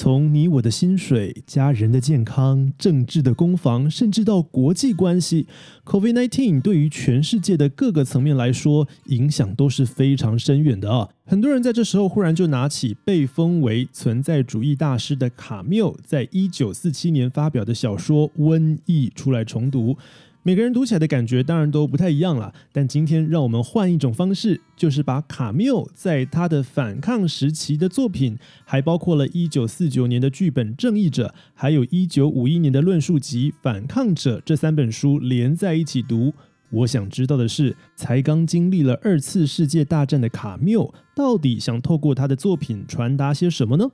从你我的薪水、家人的健康、政治的攻防，甚至到国际关系，COVID-19 对于全世界的各个层面来说，影响都是非常深远的啊！很多人在这时候忽然就拿起被封为存在主义大师的卡缪在一九四七年发表的小说《瘟疫》出来重读。每个人读起来的感觉当然都不太一样了，但今天让我们换一种方式，就是把卡缪在他的反抗时期的作品，还包括了一九四九年的剧本《正义者》，还有一九五一年的论述集《反抗者》这三本书连在一起读。我想知道的是，才刚经历了二次世界大战的卡缪，到底想透过他的作品传达些什么呢？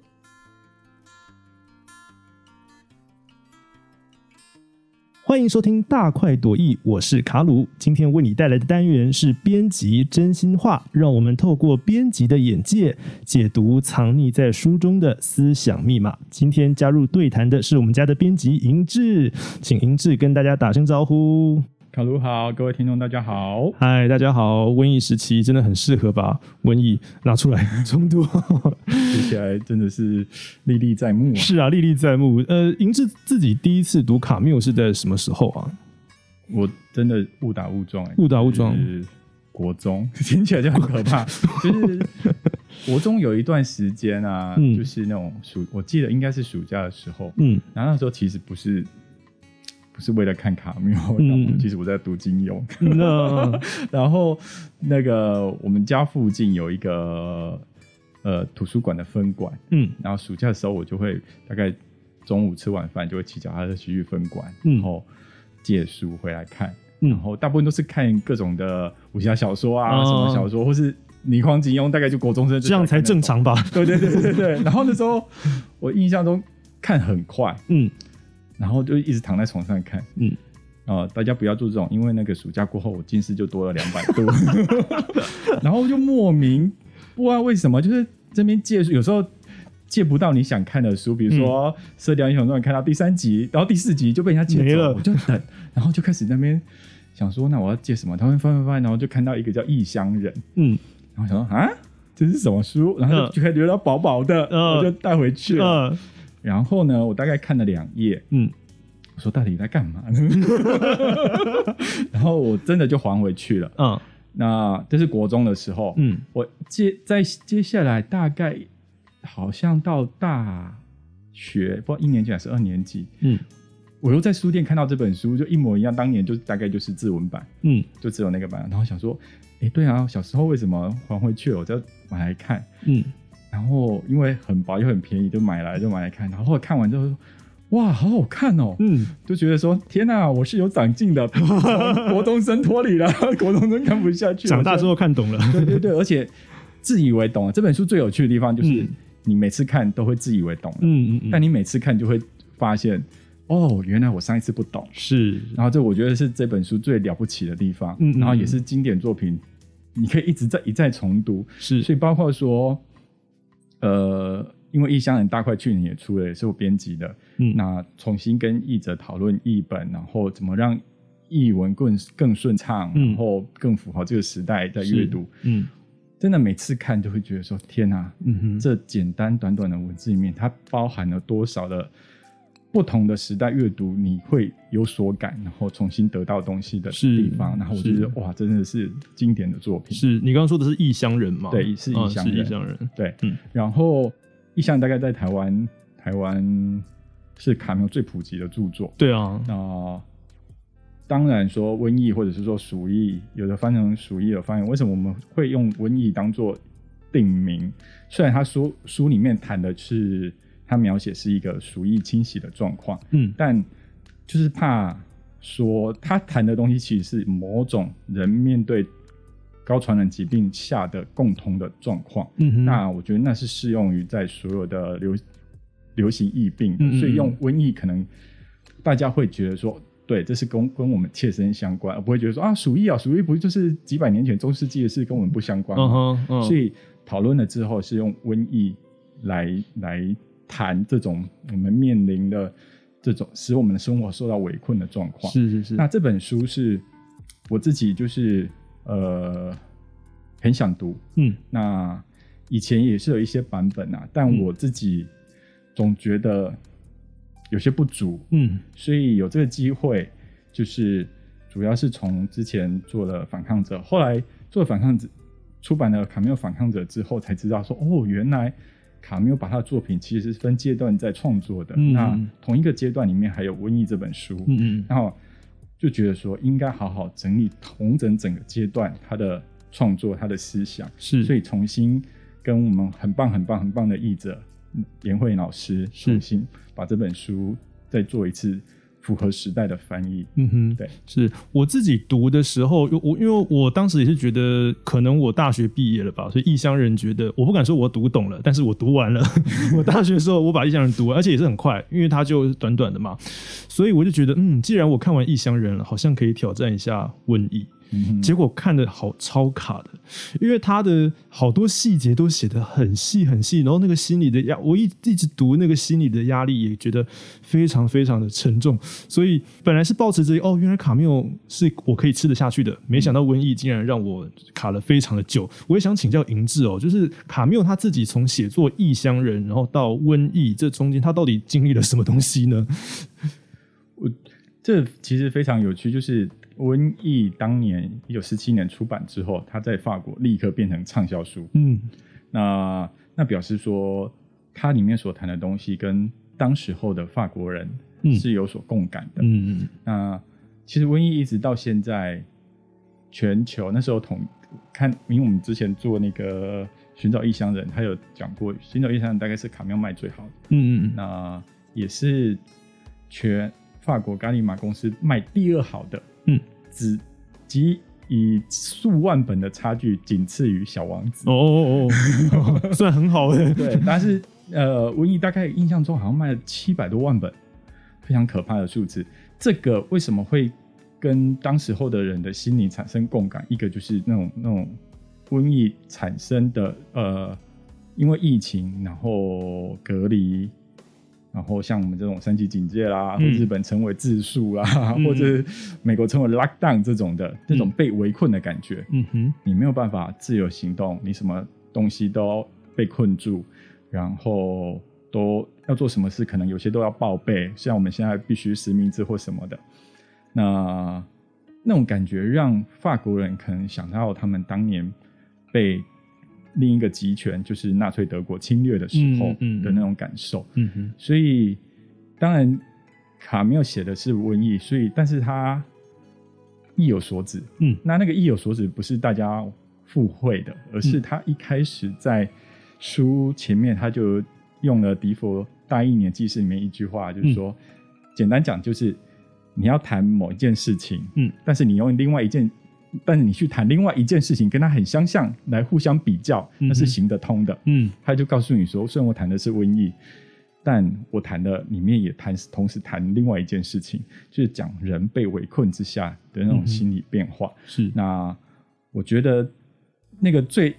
欢迎收听《大快朵颐》，我是卡鲁。今天为你带来的单元是编辑真心话，让我们透过编辑的眼界，解读藏匿在书中的思想密码。今天加入对谈的是我们家的编辑银志，请银志跟大家打声招呼。卡卢好，各位听众大家好，嗨，大家好。瘟疫时期真的很适合把瘟疫拿出来重读，读起来真的是历历在目。是啊，历历在目。呃，银志自己第一次读卡缪是在什么时候啊？我真的误打误撞，误打误撞是。国中 听起来就很可怕，就是国中有一段时间啊，就是那种暑，我记得应该是暑假的时候，嗯，然后那时候其实不是。不是为了看卡缪，其实我在读金庸。然后那个我们家附近有一个呃图书馆的分馆，嗯，然后暑假的时候我就会大概中午吃晚饭就会骑脚踏车去分馆，然后借书回来看，然后大部分都是看各种的武侠小说啊，什么小说，或是倪匡、金庸，大概就国中生这样才正常吧？对对对对对。然后那时候我印象中看很快，嗯。然后就一直躺在床上看，嗯，啊，大家不要做这种，因为那个暑假过后，我近视就多了两百度，然后就莫名不知道为什么，就是这边借有时候借不到你想看的书，比如说《射雕英雄传》看到第三集，然后第四集就被人家借走了，我就等，然后就开始那边想说，那我要借什么？他们翻翻翻，然后就看到一个叫《异乡人》，嗯，然后想说啊，这是什么书？然后就开始觉得薄薄的，我就带回去了。然后呢，我大概看了两页，嗯，我说到底在干嘛呢？然后我真的就还回去了，嗯，那这是国中的时候，嗯，我接在接下来大概好像到大学，不知道一年级还是二年级，嗯，我又在书店看到这本书，就一模一样，当年就大概就是字文版，嗯，就只有那个版，然后想说，哎，对啊，小时候为什么还回去了？我就买来看，嗯。然后因为很薄又很便宜，就买来就买来看。然后看完之后，哇，好好看哦！嗯，就觉得说天哪，我是有长进的。国中生脱离了，国中生看不下去，长大之后看懂了。对对对，而且自以为懂了。这本书最有趣的地方就是，你每次看都会自以为懂了。嗯嗯。但你每次看就会发现，哦，原来我上一次不懂。是。然后这我觉得是这本书最了不起的地方。嗯。然后也是经典作品，你可以一直在一再重读。是。所以包括说。呃，因为异乡人大块去年也出了，也是我编辑的。嗯，那重新跟译者讨论译本，然后怎么让译文更更顺畅，然后更符合这个时代的阅读。嗯，真的每次看就会觉得说，天哪，嗯哼，这简单短短的文字里面，它包含了多少的不同的时代阅读，你会有所感，然后重新得到东西的地方。然后我就觉得，哇，真的是经典的作品。是你刚刚说的是异乡人吗？对，是异乡人。异乡人，对，嗯。然后异乡大概在台湾，台湾是卡缪最普及的著作。对啊，那当然说瘟疫或者是说鼠疫，有的翻成鼠疫的翻译，为什么我们会用瘟疫当做定名？虽然他书书里面谈的是。他描写是一个鼠疫侵袭的状况，嗯，但就是怕说他谈的东西其实是某种人面对高传染疾病下的共同的状况，嗯，那我觉得那是适用于在所有的流流行疫病，所以用瘟疫可能大家会觉得说，对，这是跟跟我们切身相关，而不会觉得说啊，鼠疫啊，鼠疫不就是几百年前中世纪的事，跟我们不相关吗？所以讨论了之后是用瘟疫来来。谈这种我们面临的这种使我们的生活受到围困的状况，是是是。那这本书是我自己就是呃很想读，嗯。那以前也是有一些版本啊，但我自己总觉得有些不足，嗯，所以有这个机会，就是主要是从之前做了反抗者，后来做了反抗者，出版了《卡缪反抗者》之后，才知道说，哦，原来卡缪把他的作品其实是分阶段在创作的，那同一个阶段里面还有《瘟疫》这本书，嗯嗯，然后就觉得说应该好好整理、同整整个阶段他的创作、他的思想，是，所以重新跟我们很棒、很棒、很棒的译者。严慧老师重新把这本书再做一次符合时代的翻译。嗯哼，对，是我自己读的时候，我因为我当时也是觉得，可能我大学毕业了吧，所以异乡人觉得我不敢说我读懂了，但是我读完了。我大学的时候我把异乡人读完，而且也是很快，因为它就短短的嘛，所以我就觉得，嗯，既然我看完异乡人了，好像可以挑战一下瘟疫。结果看的好超卡的，因为他的好多细节都写的很细很细，然后那个心理的压，我一一直读那个心理的压力，也觉得非常非常的沉重。所以本来是抱持着哦，原来卡缪是我可以吃得下去的，没想到瘟疫竟然让我卡了非常的久。我也想请教银志哦，就是卡缪他自己从写作《异乡人》，然后到瘟疫这中间，他到底经历了什么东西呢？我这其实非常有趣，就是。瘟疫当年一九四七年出版之后，它在法国立刻变成畅销书。嗯，那那表示说，它里面所谈的东西跟当时候的法国人是有所共感的。嗯嗯。那其实瘟疫一直到现在，全球那时候统看，因为我们之前做那个寻找异乡人，他有讲过，寻找异乡人大概是卡缪卖最好的。嗯嗯。那也是全法国咖喱玛公司卖第二好的。嗯，只及以数万本的差距仅次于《小王子》哦哦哦，算很好的。对，但是呃，瘟疫大概印象中好像卖了七百多万本，非常可怕的数字。这个为什么会跟当时候的人的心理产生共感？一个就是那种那种瘟疫产生的呃，因为疫情然后隔离。然后像我们这种三级警戒啦，或日本称为自述啦，或者美国称为 lockdown 这种的，这种被围困的感觉，嗯哼，你没有办法自由行动，你什么东西都被困住，然后都要做什么事，可能有些都要报备，像我们现在必须实名制或什么的，那那种感觉让法国人可能想到他们当年被。另一个集权就是纳粹德国侵略的时候的那种感受，嗯哼，所以当然卡缪写的是瘟疫，所以但是他意有所指，嗯，那那个意有所指不是大家附会的，而是他一开始在书前面他就用了迪佛大一年记事里面一句话，就是说，简单讲就是你要谈某一件事情，嗯，但是你用另外一件。但是你去谈另外一件事情，跟他很相像，来互相比较，那是行得通的。嗯，他就告诉你说，虽然我谈的是瘟疫，但我谈的里面也谈，同时谈另外一件事情，就是讲人被围困之下的那种心理变化。是，那我觉得那个最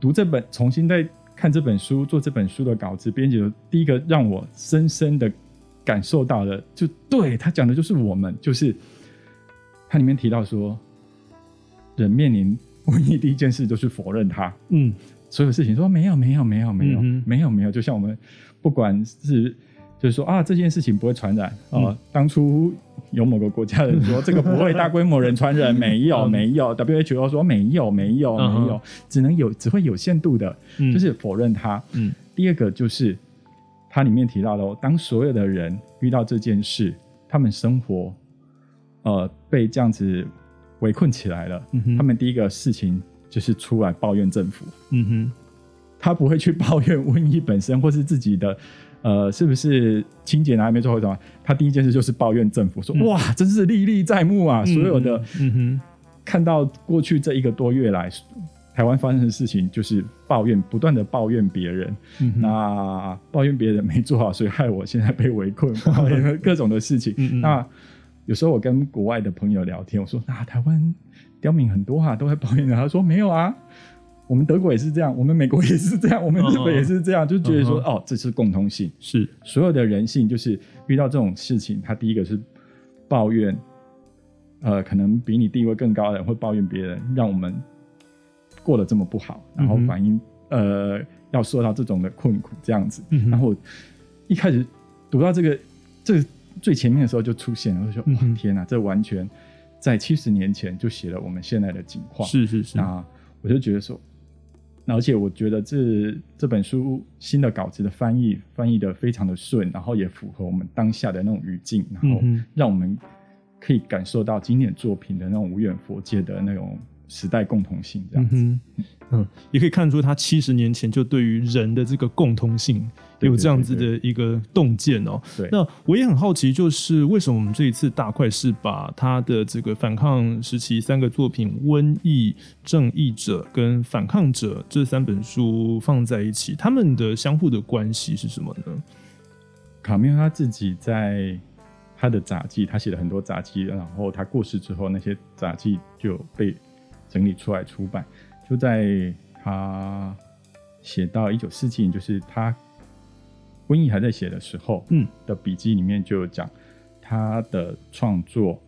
读这本，重新再看这本书，做这本书的稿子编辑，第一个让我深深的感受到的，就对他讲的就是我们，就是他里面提到说。人面临瘟疫，第一件事就是否认它。嗯，所有事情说没有，没有，没有，没有，没有，没有。就像我们不管是就是说啊，这件事情不会传染啊。当初有某个国家人说这个不会大规模人传人，没有，没有。WHO 说没有，没有，没有，只能有，只会有限度的，就是否认它。嗯，第二个就是它里面提到的，当所有的人遇到这件事，他们生活呃被这样子。围困起来了，他们第一个事情就是出来抱怨政府。嗯哼，他不会去抱怨瘟疫本身，或是自己的，呃，是不是清洁哪里没做好什么？他第一件事就是抱怨政府，说哇，真是历历在目啊！所有的，嗯哼，看到过去这一个多月来台湾发生的事情，就是抱怨，不断的抱怨别人。那抱怨别人没做好，所以害我现在被围困，各种的事情。那有时候我跟国外的朋友聊天，我说啊，台湾刁民很多啊，都在抱怨。他说没有啊，我们德国也是这样，我们美国也是这样，我们日本也是这样，就觉得说哦，这是共通性，是。所有的人性，就是遇到这种事情，他第一个是抱怨，呃，可能比你地位更高的人会抱怨别人，让我们过得这么不好，然后反映呃要受到这种的困苦这样子，然后一开始读到这个这最前面的时候就出现了，我就说哇天哪，这完全在七十年前就写了我们现在的景况。是是是，啊我就觉得说，而且我觉得这这本书新的稿子的翻译翻译的非常的顺，然后也符合我们当下的那种语境，然后让我们可以感受到经典作品的那种无远佛界的那种。时代共同性这样子，嗯，也可以看出他七十年前就对于人的这个共通性有这样子的一个洞见哦。对，那我也很好奇，就是为什么我们这一次大块是把他的这个反抗时期三个作品《瘟疫》《正义者》跟《反抗者》这三本书放在一起，他们的相互的关系是什么呢？卡缪他自己在他的杂记，他写了很多杂记，然后他过世之后，那些杂记就被。整理出来出版，就在他写到一九四七年，就是他瘟疫还在写的时候，嗯，的笔记里面就有讲他的创作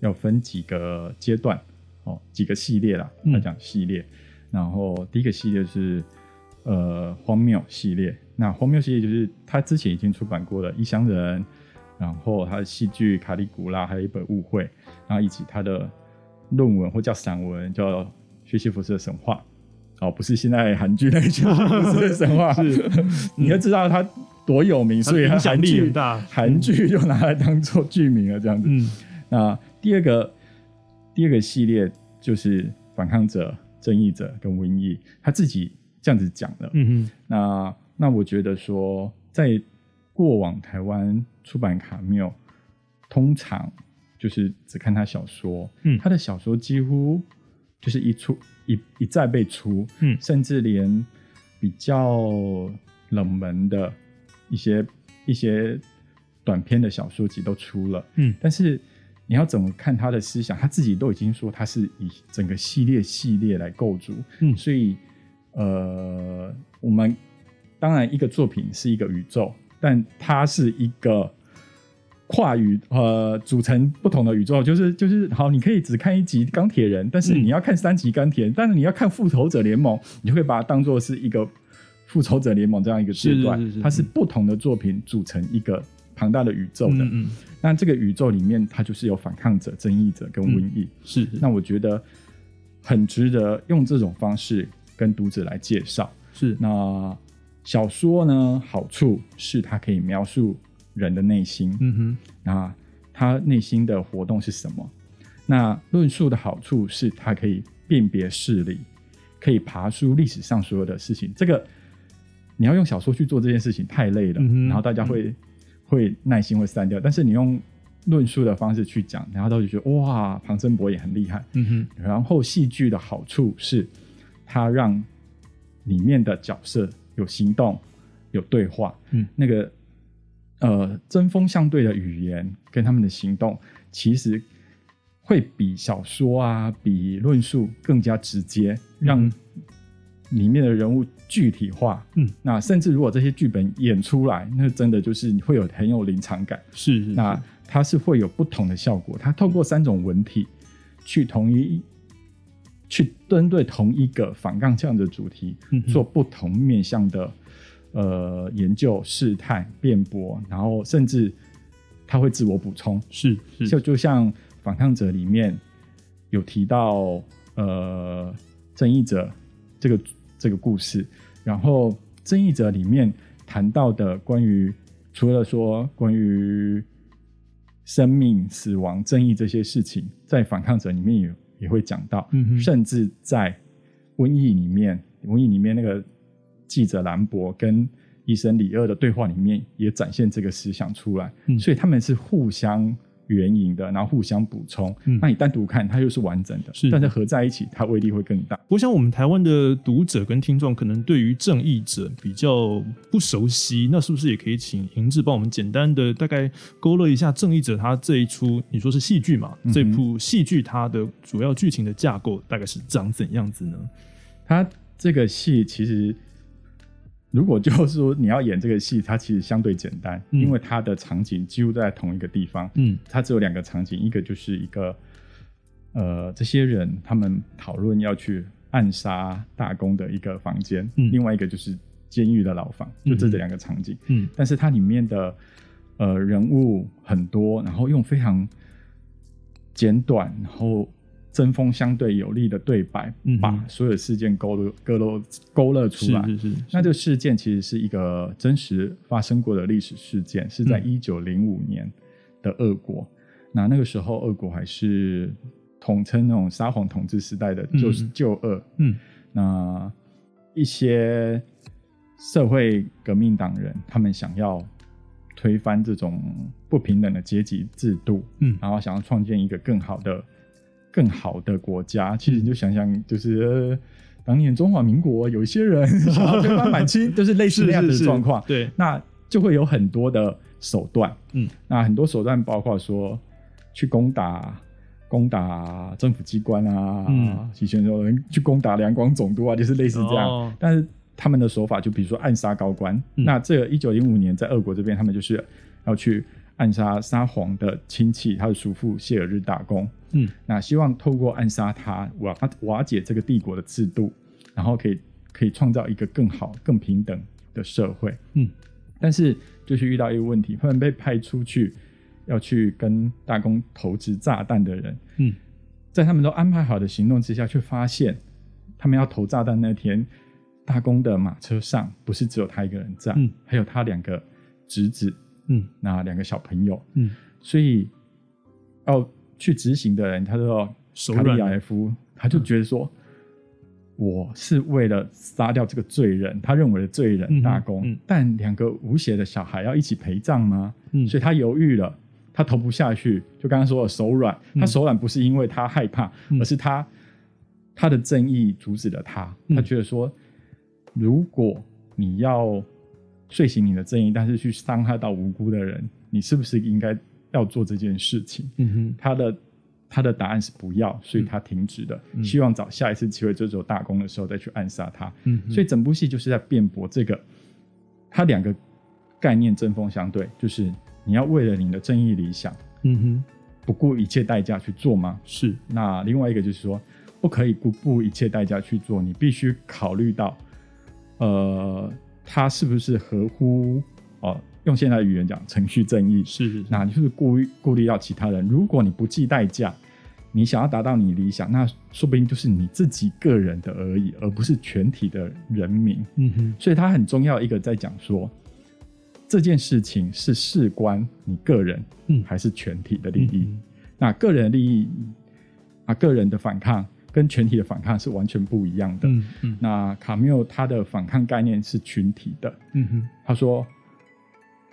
要分几个阶段，哦，几个系列啦，他讲系列，然后第一个系列是呃荒谬系列，那荒谬系列就是他之前已经出版过的《异乡人》，然后他的戏剧《卡利古拉》，还有一本《误会》，然后以及他的。论文或叫散文，叫《学习辐射神话》，哦，不是现在韩剧那个《学习辐射神话》，是 你要知道它多有名，所以影响力很大。韩剧就拿来当做剧名了，这样子。嗯，那第二个第二个系列就是反抗者、正义者跟瘟疫，他自己这样子讲的。嗯哼，那那我觉得说，在过往台湾出版卡缪，通常。就是只看他小说，嗯，他的小说几乎就是一出一一再被出，嗯，甚至连比较冷门的一些一些短篇的小说集都出了，嗯，但是你要怎么看他的思想，他自己都已经说他是以整个系列系列来构筑，嗯，所以呃，我们当然一个作品是一个宇宙，但它是一个。跨宇呃组成不同的宇宙，就是就是好，你可以只看一集钢铁人，但是你要看三集钢铁人，但是你要看复仇者联盟，你就会把它当做是一个复仇者联盟这样一个阶段，它是不同的作品组成一个庞大的宇宙的。嗯那这个宇宙里面，它就是有反抗者、正义者跟瘟疫。是，那我觉得很值得用这种方式跟读者来介绍。是，那小说呢，好处是它可以描述。人的内心，嗯哼，那他内心的活动是什么？那论述的好处是，他可以辨别事理，可以爬出历史上所有的事情。这个你要用小说去做这件事情太累了，然后大家会会耐心会散掉。但是你用论述的方式去讲，然后他就觉得哇，庞森博也很厉害，嗯哼。然后戏剧的好处是，它让里面的角色有行动，有对话，嗯，那个。呃，针锋相对的语言跟他们的行动，其实会比小说啊、比论述更加直接，让里面的人物具体化。嗯，那甚至如果这些剧本演出来，那真的就是会有很有临场感。是是，那它是会有不同的效果。它透过三种文体去同一去针对同一个反抗这样的主题，做不同面向的。呃，研究、试探、辩驳，然后甚至他会自我补充，是就就像反抗者里面有提到呃，正义者这个这个故事，然后正义者里面谈到的关于除了说关于生命、死亡、正义这些事情，在反抗者里面也也会讲到，甚至在瘟疫里面，瘟疫里面那个。记者兰博跟医生李二的对话里面也展现这个思想出来，所以他们是互相援引的，然后互相补充。那你单独看它又是完整的，但是合在一起它威力会更大。我想我们台湾的读者跟听众可能对于正义者比较不熟悉，那是不是也可以请银志帮我们简单的大概勾勒一下正义者他这一出？你说是戏剧嘛？这部戏剧它的主要剧情的架构大概是长怎样子呢？它这个戏其实。如果就是说你要演这个戏，它其实相对简单，因为它的场景几乎都在同一个地方。嗯，它只有两个场景，一个就是一个，呃，这些人他们讨论要去暗杀大公的一个房间，另外一个就是监狱的牢房，就这两个场景。嗯，但是它里面的呃人物很多，然后用非常简短，然后针锋相对有力的对白，把所有事件勾勒、勾勒、勾勒出来。是是是。那这个事件其实是一个真实发生过的历史事件，是在一九零五年的俄国。那那个时候，俄国还是统称那种沙皇统治时代的，就是旧俄。嗯。那一些。社会革命党人，他们想要推翻这种不平等的阶级制度，嗯，然后想要创建一个更好的、更好的国家。其实你就想想，就是当年中华民国有一些人 想要推翻满清，就是类似那样的状况。对，那就会有很多的手段，嗯，那很多手段包括说去攻打、攻打政府机关啊，嗯，以前有人去攻打两广总督啊，就是类似这样，但是。他们的手法就比如说暗杀高官，那这个一九零五年在俄国这边，他们就是要去暗杀沙皇的亲戚，他的叔父谢尔日大公。嗯，那希望透过暗杀他瓦瓦解这个帝国的制度，然后可以可以创造一个更好、更平等的社会。嗯，但是就是遇到一个问题，他们被派出去要去跟大公投掷炸弹的人，嗯，在他们都安排好的行动之下，却发现他们要投炸弹那天。大公的马车上不是只有他一个人在，嗯，还有他两个侄子，嗯，那两个小朋友，嗯，所以要去执行的人，他说卡利亚夫，他就觉得说，我是为了杀掉这个罪人，他认为的罪人大公，但两个无邪的小孩要一起陪葬吗？嗯，所以他犹豫了，他投不下去，就刚刚说的手软，他手软不是因为他害怕，而是他他的正义阻止了他，他觉得说。如果你要睡醒你的正义，但是去伤害到无辜的人，你是不是应该要做这件事情？嗯哼，他的他的答案是不要，所以他停止的，希望找下一次机会，就做大功的时候再去暗杀他。嗯，所以整部戏就是在辩驳这个，他两个概念针锋相对，就是你要为了你的正义理想，嗯哼，不顾一切代价去做吗？是。那另外一个就是说，不可以不顾一切代价去做，你必须考虑到。呃，他是不是合乎哦？用现在语言讲，程序正义是，那就是顾顾虑到其他人。如果你不计代价，你想要达到你理想，那说不定就是你自己个人的而已，而不是全体的人民。嗯哼，所以他很重要一个在讲说，这件事情是事关你个人，嗯，还是全体的利益？那个人利益啊，个人的反抗。跟全体的反抗是完全不一样的。嗯嗯，那卡缪他的反抗概念是群体的。嗯哼，他说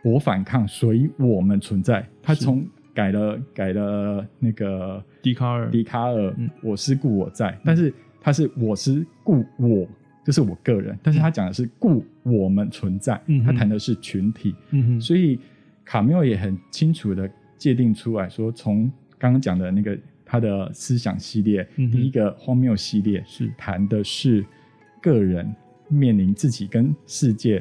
我反抗，所以我们存在。他从改了改了那个笛卡尔，笛卡尔，我是故我在，但是他是我是故我，就是我个人，但是他讲的是故我们存在。嗯，他谈的是群体。嗯哼，所以卡缪也很清楚的界定出来说，从刚刚讲的那个。他的思想系列，第一个荒谬系列是谈的是个人面临自己跟世界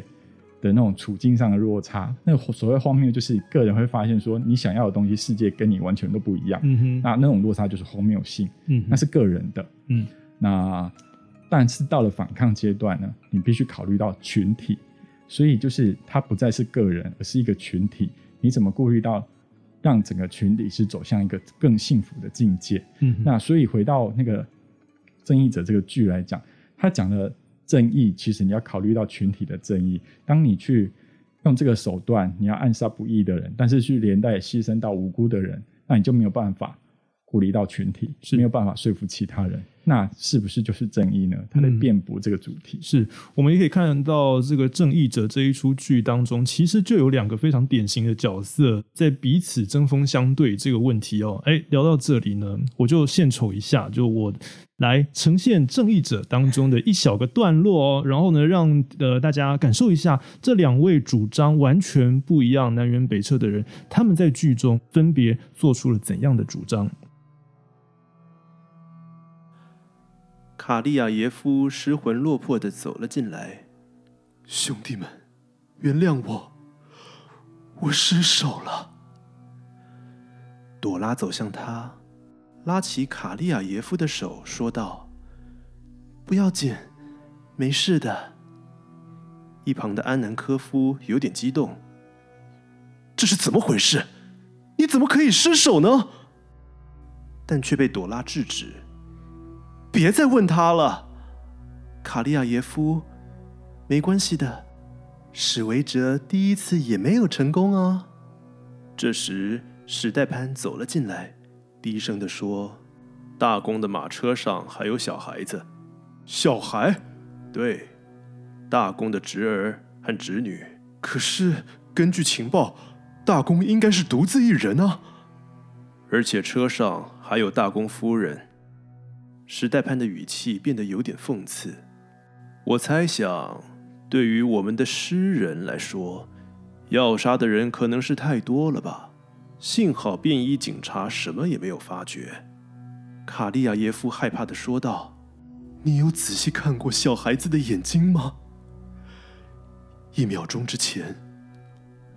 的那种处境上的落差。那所谓荒谬，就是个人会发现说，你想要的东西，世界跟你完全都不一样。嗯哼，那那种落差就是荒谬性。嗯，那是个人的。嗯，那但是到了反抗阶段呢，你必须考虑到群体，所以就是它不再是个人，而是一个群体。你怎么顾虑到？让整个群体是走向一个更幸福的境界。嗯，那所以回到那个正义者这个剧来讲，他讲的正义，其实你要考虑到群体的正义。当你去用这个手段，你要暗杀不义的人，但是去连带牺牲到无辜的人，那你就没有办法顾虑到群体，是没有办法说服其他人。那是不是就是正义呢？他在辩驳这个主题。是我们也可以看到，这个正义者这一出剧当中，其实就有两个非常典型的角色在彼此针锋相对这个问题哦。哎，聊到这里呢，我就献丑一下，就我来呈现正义者当中的一小个段落哦，然后呢，让呃大家感受一下这两位主张完全不一样、南辕北辙的人，他们在剧中分别做出了怎样的主张。卡利亚耶夫失魂落魄的走了进来，兄弟们，原谅我，我失手了。朵拉走向他，拉起卡利亚耶夫的手，说道：“不要紧，没事的。”一旁的安南科夫有点激动：“这是怎么回事？你怎么可以失手呢？”但却被朵拉制止：“别再问他了，卡利亚耶夫，没关系的。史维哲第一次也没有成功啊。”这时，史代潘走了进来，低声的说：“大公的马车上还有小孩子。”小孩？对。大公的侄儿和侄女，可是根据情报，大公应该是独自一人啊。而且车上还有大公夫人。史代潘的语气变得有点讽刺。我猜想，对于我们的诗人来说，要杀的人可能是太多了吧。幸好便衣警察什么也没有发觉。卡利亚耶夫害怕的说道：“你有仔细看过小孩子的眼睛吗？”一秒钟之前，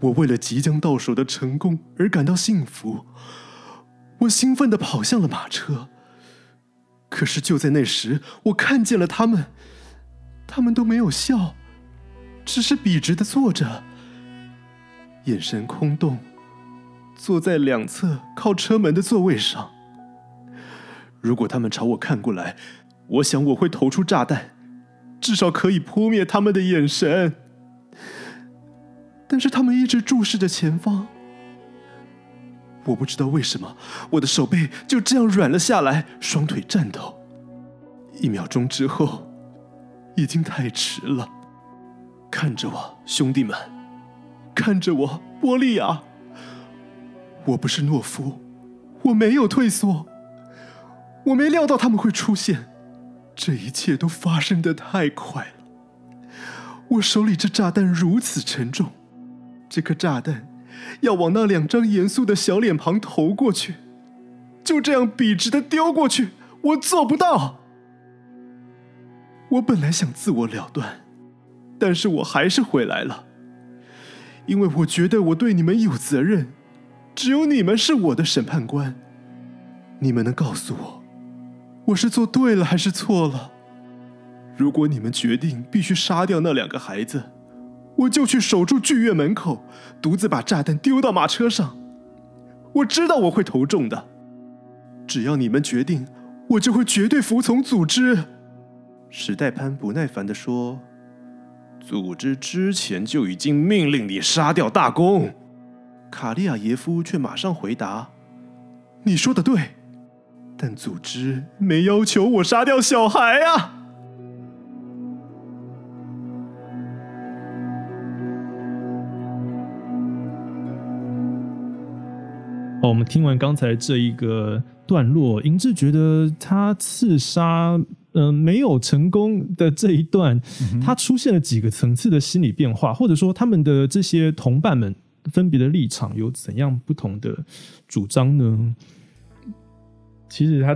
我为了即将到手的成功而感到幸福，我兴奋的跑向了马车。可是就在那时，我看见了他们，他们都没有笑，只是笔直的坐着，眼神空洞，坐在两侧靠车门的座位上。如果他们朝我看过来，我想我会投出炸弹，至少可以扑灭他们的眼神。但是他们一直注视着前方，我不知道为什么，我的手背就这样软了下来，双腿颤抖。一秒钟之后，已经太迟了。看着我，兄弟们，看着我，波利亚。我不是懦夫，我没有退缩，我没料到他们会出现，这一切都发生的太快了。我手里这炸弹如此沉重。这颗炸弹要往那两张严肃的小脸庞投过去，就这样笔直的丢过去，我做不到。我本来想自我了断，但是我还是回来了，因为我觉得我对你们有责任，只有你们是我的审判官，你们能告诉我，我是做对了还是错了？如果你们决定必须杀掉那两个孩子。我就去守住剧院门口，独自把炸弹丢到马车上。我知道我会投中的，只要你们决定，我就会绝对服从组织。史代潘不耐烦地说：“组织之前就已经命令你杀掉大公。”卡利亚耶夫却马上回答：“你说的对，但组织没要求我杀掉小孩啊。”哦，我们听完刚才这一个段落，银志觉得他刺杀嗯没有成功的这一段，他出现了几个层次的心理变化，或者说他们的这些同伴们分别的立场有怎样不同的主张呢？其实他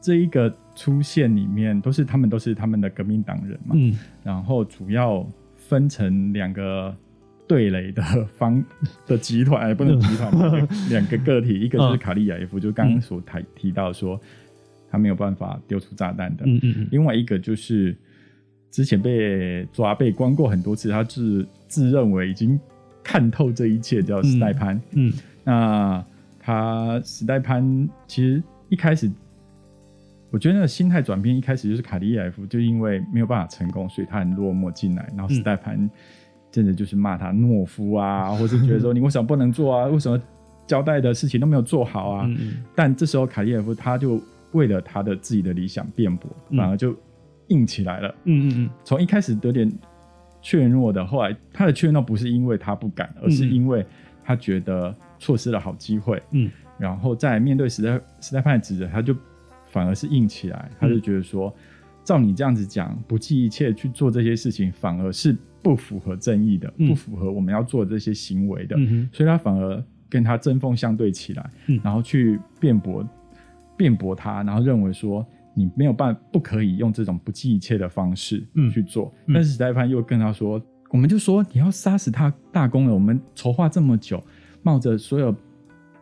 这一个出现里面，都是他们都是他们的革命党人嘛，嗯，然后主要分成两个。对垒的方 的集团，哎，不能集团，两个个体，一个是卡利亚耶夫，就刚刚所提提到说他没有办法丢出炸弹的，嗯嗯嗯，另外一个就是之前被抓被关过很多次，他自自认为已经看透这一切，叫史代潘，嗯，那他史代潘其实一开始，我觉得那个心态转变一开始就是卡利亚耶夫就因为没有办法成功，所以他很落寞进来，然后史代潘。真的就是骂他懦夫啊，或是觉得说你为什么不能做啊？为什么交代的事情都没有做好啊？但这时候卡利耶夫他就为了他的自己的理想辩驳，反而就硬起来了。嗯嗯嗯。从一开始有点怯懦的，后来他的怯懦不是因为他不敢，而是因为他觉得错失了好机会。嗯。然后在面对时代时代派的指责，他就反而是硬起来，他就觉得说，照你这样子讲，不计一切去做这些事情，反而是。不符合正义的，不符合我们要做这些行为的，所以他反而跟他针锋相对起来，然后去辩驳辩驳他，然后认为说你没有办不可以用这种不计一切的方式去做。但是史代潘又跟他说，我们就说你要杀死他大功了，我们筹划这么久，冒着所有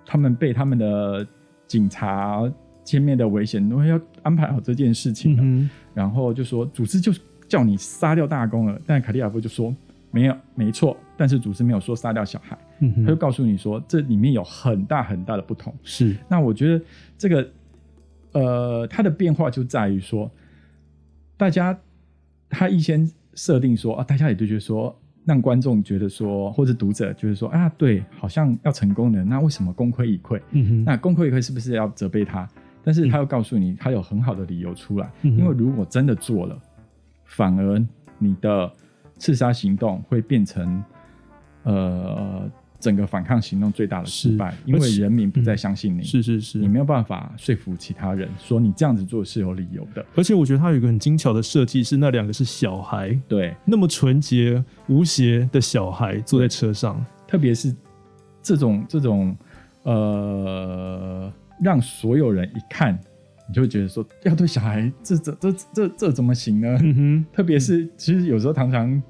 他们被他们的警察歼灭的危险，都要安排好这件事情了。然后就说组织就。叫你杀掉大公了，但卡利亚夫就说没有，没错。但是祖师没有说杀掉小孩，他就告诉你说这里面有很大很大的不同。是，那我觉得这个，呃，它的变化就在于说，大家他一先设定说啊，大家也就觉得说，让观众觉得说，或者读者觉得说啊，对，好像要成功的，那为什么功亏一篑？嗯哼，那功亏一篑是不是要责备他？但是他又告诉你，他有很好的理由出来，因为如果真的做了，反而你的刺杀行动会变成，呃，整个反抗行动最大的失败，因为人民不再相信你，是是是，你没有办法说服其他人说你这样子做是有理由的。而且我觉得他有一个很精巧的设计，是那两个是小孩，对，那么纯洁无邪的小孩坐在车上，特别是这种这种，呃。让所有人一看，你就会觉得说，要对小孩，这这这这这怎么行呢？特别是其实有时候常常。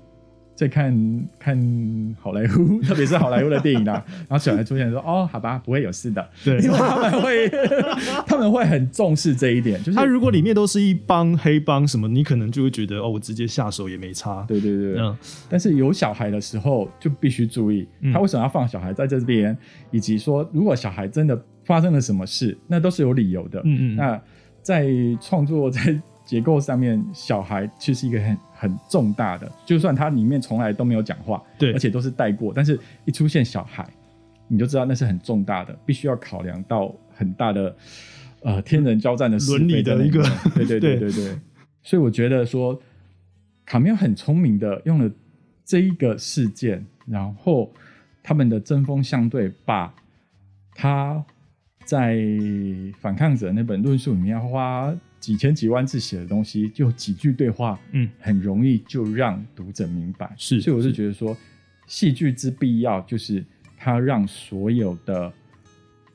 在看看好莱坞，特别是好莱坞的电影啊，然后小孩出现说：“哦，好吧，不会有事的。”对，因为他们会 他们会很重视这一点。就是他如果里面都是一帮黑帮什么，你可能就会觉得哦，我直接下手也没差。对对对，嗯。但是有小孩的时候就必须注意，他为什么要放小孩在这边，以及说如果小孩真的发生了什么事，那都是有理由的。嗯嗯。那在创作在。结构上面，小孩其实一个很很重大的，就算他里面从来都没有讲话，对，而且都是带过，但是一出现小孩，你就知道那是很重大的，必须要考量到很大的呃天人交战的伦理的一个，对对对 对对。所以我觉得说卡缪很聪明的用了这一个事件，然后他们的针锋相对，把他在反抗者那本论述里面花。几千几万字写的东西，就几句对话，嗯，很容易就让读者明白。是，所以我是觉得说，戏剧之必要，就是它让所有的。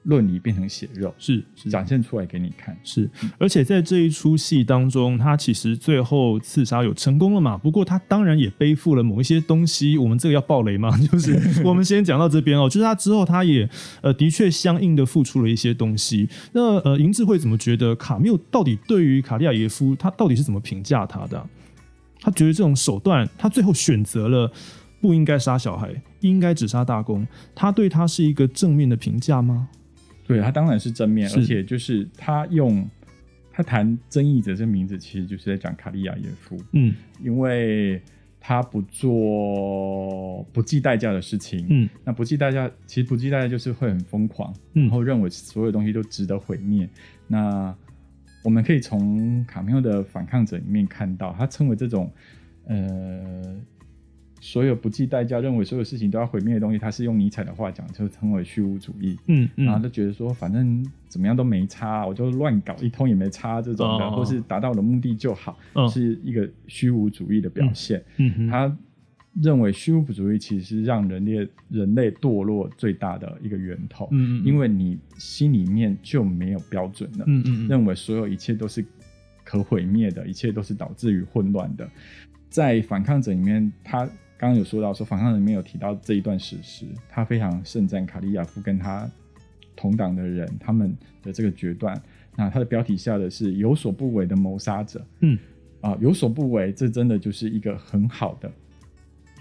论理变成血肉，是展现出来给你看，是。而且在这一出戏当中，他其实最后刺杀有成功了嘛？不过他当然也背负了某一些东西。我们这个要爆雷吗？就是我们先讲到这边哦。就是他之后，他也呃的确相应的付出了一些东西。那呃，银智会怎么觉得卡缪到底对于卡利亚耶夫他到底是怎么评价他的？他觉得这种手段，他最后选择了不应该杀小孩，应该只杀大公。他对他是一个正面的评价吗？对他当然是正面，而且就是他用他谈争议者这名字，其实就是在讲卡利亚耶夫。嗯，因为他不做不计代价的事情。嗯，那不计代价，其实不计代价就是会很疯狂，然后认为所有东西都值得毁灭。那我们可以从卡缪的反抗者里面看到，他称为这种呃。所有不计代价认为所有事情都要毁灭的东西，他是用尼采的话讲，就称为虚无主义。嗯嗯，然后就觉得说，反正怎么样都没差，我就乱搞一通也没差这种的，或是达到我的目的就好，是一个虚无主义的表现。嗯他认为虚无主义其实是让人类人类堕落最大的一个源头。嗯嗯，因为你心里面就没有标准了。嗯嗯，认为所有一切都是可毁灭的，一切都是导致于混乱的。在反抗者里面，他。刚刚有说到说反抗里面有提到这一段史实，他非常盛赞卡利亚夫跟他同党的人他们的这个决断。那他的标题下的是有所不为的谋杀者。嗯，啊，有所不为，这真的就是一个很好的、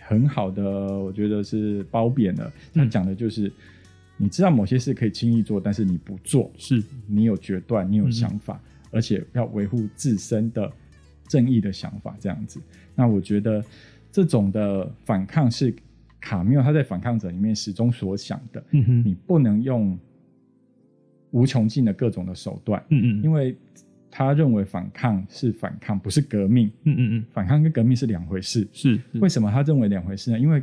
很好的，我觉得是褒贬的。他讲的就是你知道某些事可以轻易做，但是你不做，是你有决断，你有想法，而且要维护自身的正义的想法，这样子。那我觉得。这种的反抗是卡缪他在反抗者里面始终所想的。嗯哼，你不能用无穷尽的各种的手段。嗯嗯，因为他认为反抗是反抗，不是革命。嗯嗯嗯，反抗跟革命是两回事。是为什么他认为两回事呢？因为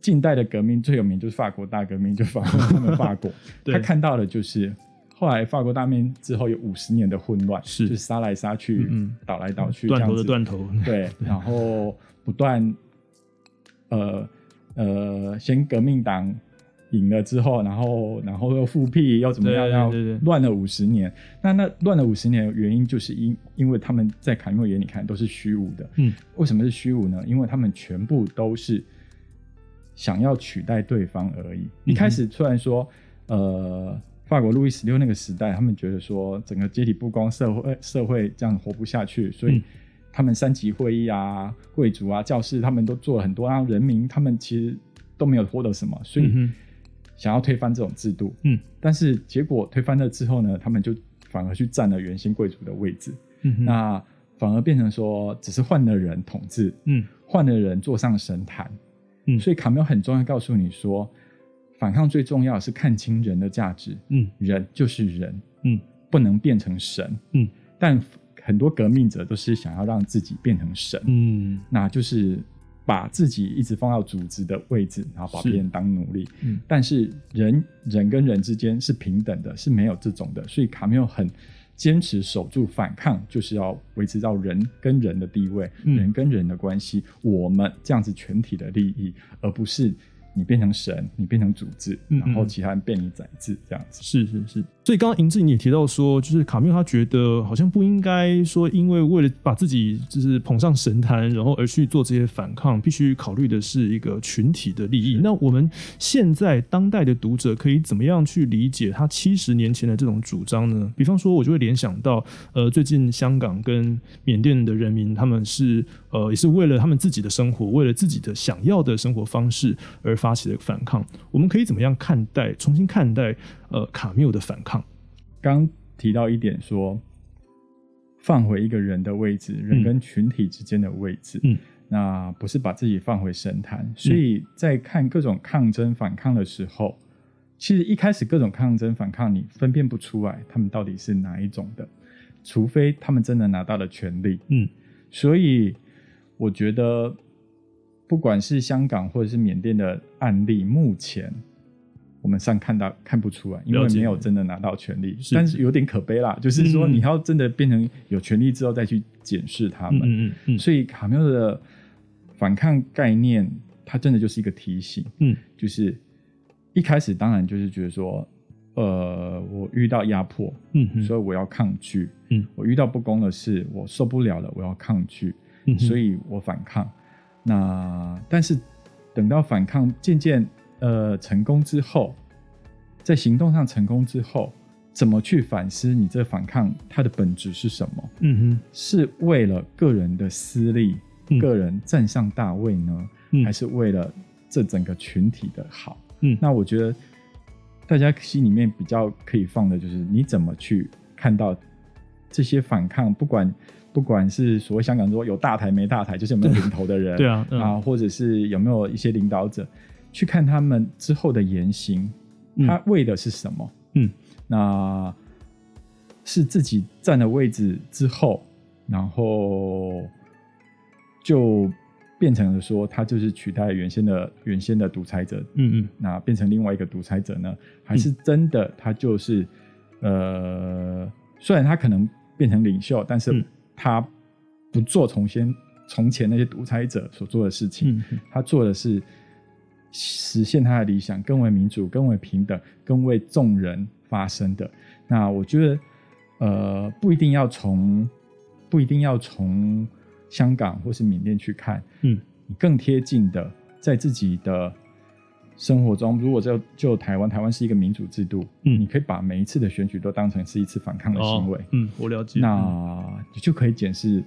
近代的革命最有名就是法国大革命，就反他们法国。他看到的就是后来法国大革命之后有五十年的混乱，是就杀来杀去，嗯，倒来倒去，断头的断头。对，然后不断。呃呃，先革命党赢了之后，然后然后又复辟，又怎么样？要乱了五十年。那那乱了五十年的，原因就是因因为他们在卡缪眼里看都是虚无的。嗯，为什么是虚无呢？因为他们全部都是想要取代对方而已。一开始虽然说，呃，法国路易十六那个时代，他们觉得说整个阶级不公，社会社会这样活不下去，所以。他们三级会议啊，贵族啊，教士他们都做了很多，让人民他们其实都没有获得什么，所以想要推翻这种制度。嗯，但是结果推翻了之后呢，他们就反而去占了原先贵族的位置。嗯，那反而变成说，只是换了人统治，嗯，换了人坐上神坛。嗯，所以卡缪很重要告诉你说，反抗最重要是看清人的价值。嗯，人就是人。嗯，不能变成神。嗯，但。很多革命者都是想要让自己变成神，嗯，那就是把自己一直放到组织的位置，然后把别人当奴隶。嗯，但是人人跟人之间是平等的，是没有这种的。所以卡缪很坚持守住反抗，就是要维持到人跟人的地位，人跟人的关系，我们这样子全体的利益，而不是。你变成神，你变成组织，然后其他人变你宰制，这样子。是是是。所以刚刚银志你也提到说，就是卡缪他觉得好像不应该说，因为为了把自己就是捧上神坛，然后而去做这些反抗，必须考虑的是一个群体的利益。那我们现在当代的读者可以怎么样去理解他七十年前的这种主张呢？比方说，我就会联想到，呃，最近香港跟缅甸的人民，他们是呃也是为了他们自己的生活，为了自己的想要的生活方式而。发起的反抗，我们可以怎么样看待？重新看待呃卡缪的反抗。刚提到一点说，放回一个人的位置，人跟群体之间的位置，嗯，那不是把自己放回神坛。所以在看各种抗争反抗的时候，其实一开始各种抗争反抗，你分辨不出来他们到底是哪一种的，除非他们真的拿到了权利，嗯，所以我觉得。不管是香港或者是缅甸的案例，目前我们上看到看不出来，因为没有真的拿到权利，但是有点可悲啦。就是说，你要真的变成有权利之后再去检视他们。嗯嗯。所以卡缪的反抗概念，它真的就是一个提醒。嗯，就是一开始当然就是觉得说，呃，我遇到压迫，嗯，所以我要抗拒。嗯，我遇到不公的事，我受不了了，我要抗拒。嗯，所以我反抗。那但是等到反抗渐渐呃成功之后，在行动上成功之后，怎么去反思你这反抗它的本质是什么？嗯哼，是为了个人的私利，个人站上大位呢，还是为了这整个群体的好？嗯，那我觉得大家心里面比较可以放的就是你怎么去看到这些反抗，不管。不管是所谓香港说有大台没大台，就是有没有领头的人，对啊，啊，或者是有没有一些领导者，去看他们之后的言行，他为的是什么？嗯，那是自己占了位置之后，然后就变成了说他就是取代原先的原先的独裁者，嗯嗯，那变成另外一个独裁者呢？还是真的他就是呃，虽然他可能变成领袖，但是。他不做从先从前那些独裁者所做的事情，他做的是实现他的理想，更为民主、更为平等、更为众人发声的。那我觉得，呃，不一定要从不一定要从香港或是缅甸去看，嗯，你更贴近的，在自己的生活中，如果就就台湾，台湾是一个民主制度，嗯，你可以把每一次的选举都当成是一次反抗的行为，嗯，我了解。那你就可以检视，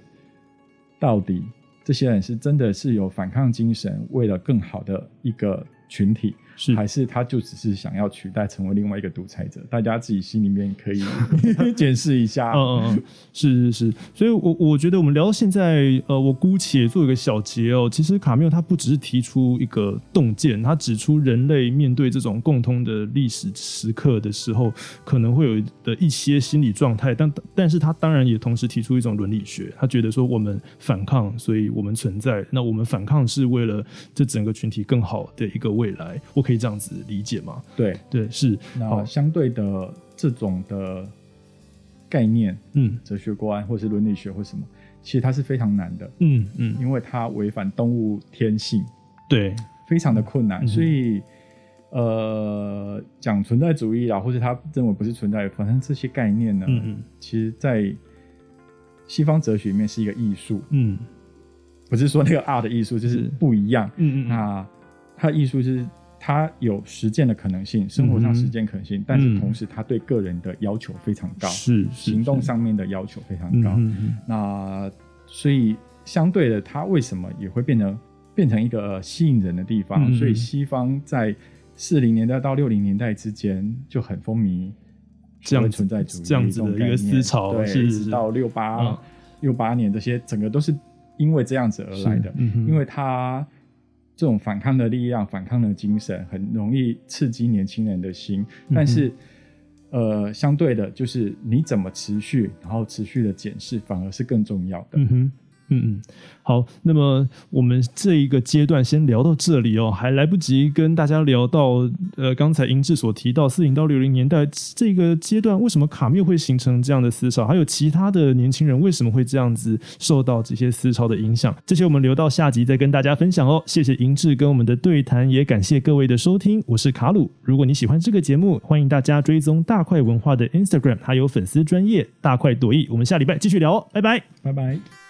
到底这些人是真的是有反抗精神，为了更好的一个群体。是还是他就只是想要取代成为另外一个独裁者？大家自己心里面可以 检视一下。嗯嗯嗯，是是是。所以，我我觉得我们聊到现在，呃，我姑且做一个小结哦。其实卡缪他不只是提出一个洞见，他指出人类面对这种共通的历史时刻的时候，可能会有的一些心理状态。但但是他当然也同时提出一种伦理学。他觉得说，我们反抗，所以我们存在。那我们反抗是为了这整个群体更好的一个未来。我。可以这样子理解吗？对。对是。那相对的这种的概念，嗯，哲学观或是伦理学或什么，其实它是非常难的，嗯嗯，因为它违反动物天性，对，非常的困难。所以，呃，讲存在主义啊，或者他认为不是存在，反正这些概念呢，嗯嗯，其实在西方哲学里面是一个艺术，嗯，不是说那个 art 的艺术，就是不一样，嗯嗯，那它艺术是。它有实践的可能性，生活上实践可能性，但是同时它对个人的要求非常高，是行动上面的要求非常高。那所以相对的，它为什么也会变成变成一个吸引人的地方？所以西方在四零年代到六零年代之间就很风靡这样存在主义这样子的一个思潮，对，一直到六八六八年这些，整个都是因为这样子而来的，因为它。这种反抗的力量、反抗的精神，很容易刺激年轻人的心。但是，呃，相对的，就是你怎么持续，然后持续的检视，反而是更重要的。嗯嗯嗯，好，那么我们这一个阶段先聊到这里哦，还来不及跟大家聊到，呃，刚才英志所提到四零到六零年代这个阶段，为什么卡缪会形成这样的思潮，还有其他的年轻人为什么会这样子受到这些思潮的影响，这些我们留到下集再跟大家分享哦。谢谢英志跟我们的对谈，也感谢各位的收听，我是卡鲁。如果你喜欢这个节目，欢迎大家追踪大块文化的 Instagram，还有粉丝专业大块朵颐。我们下礼拜继续聊哦，拜拜，拜拜。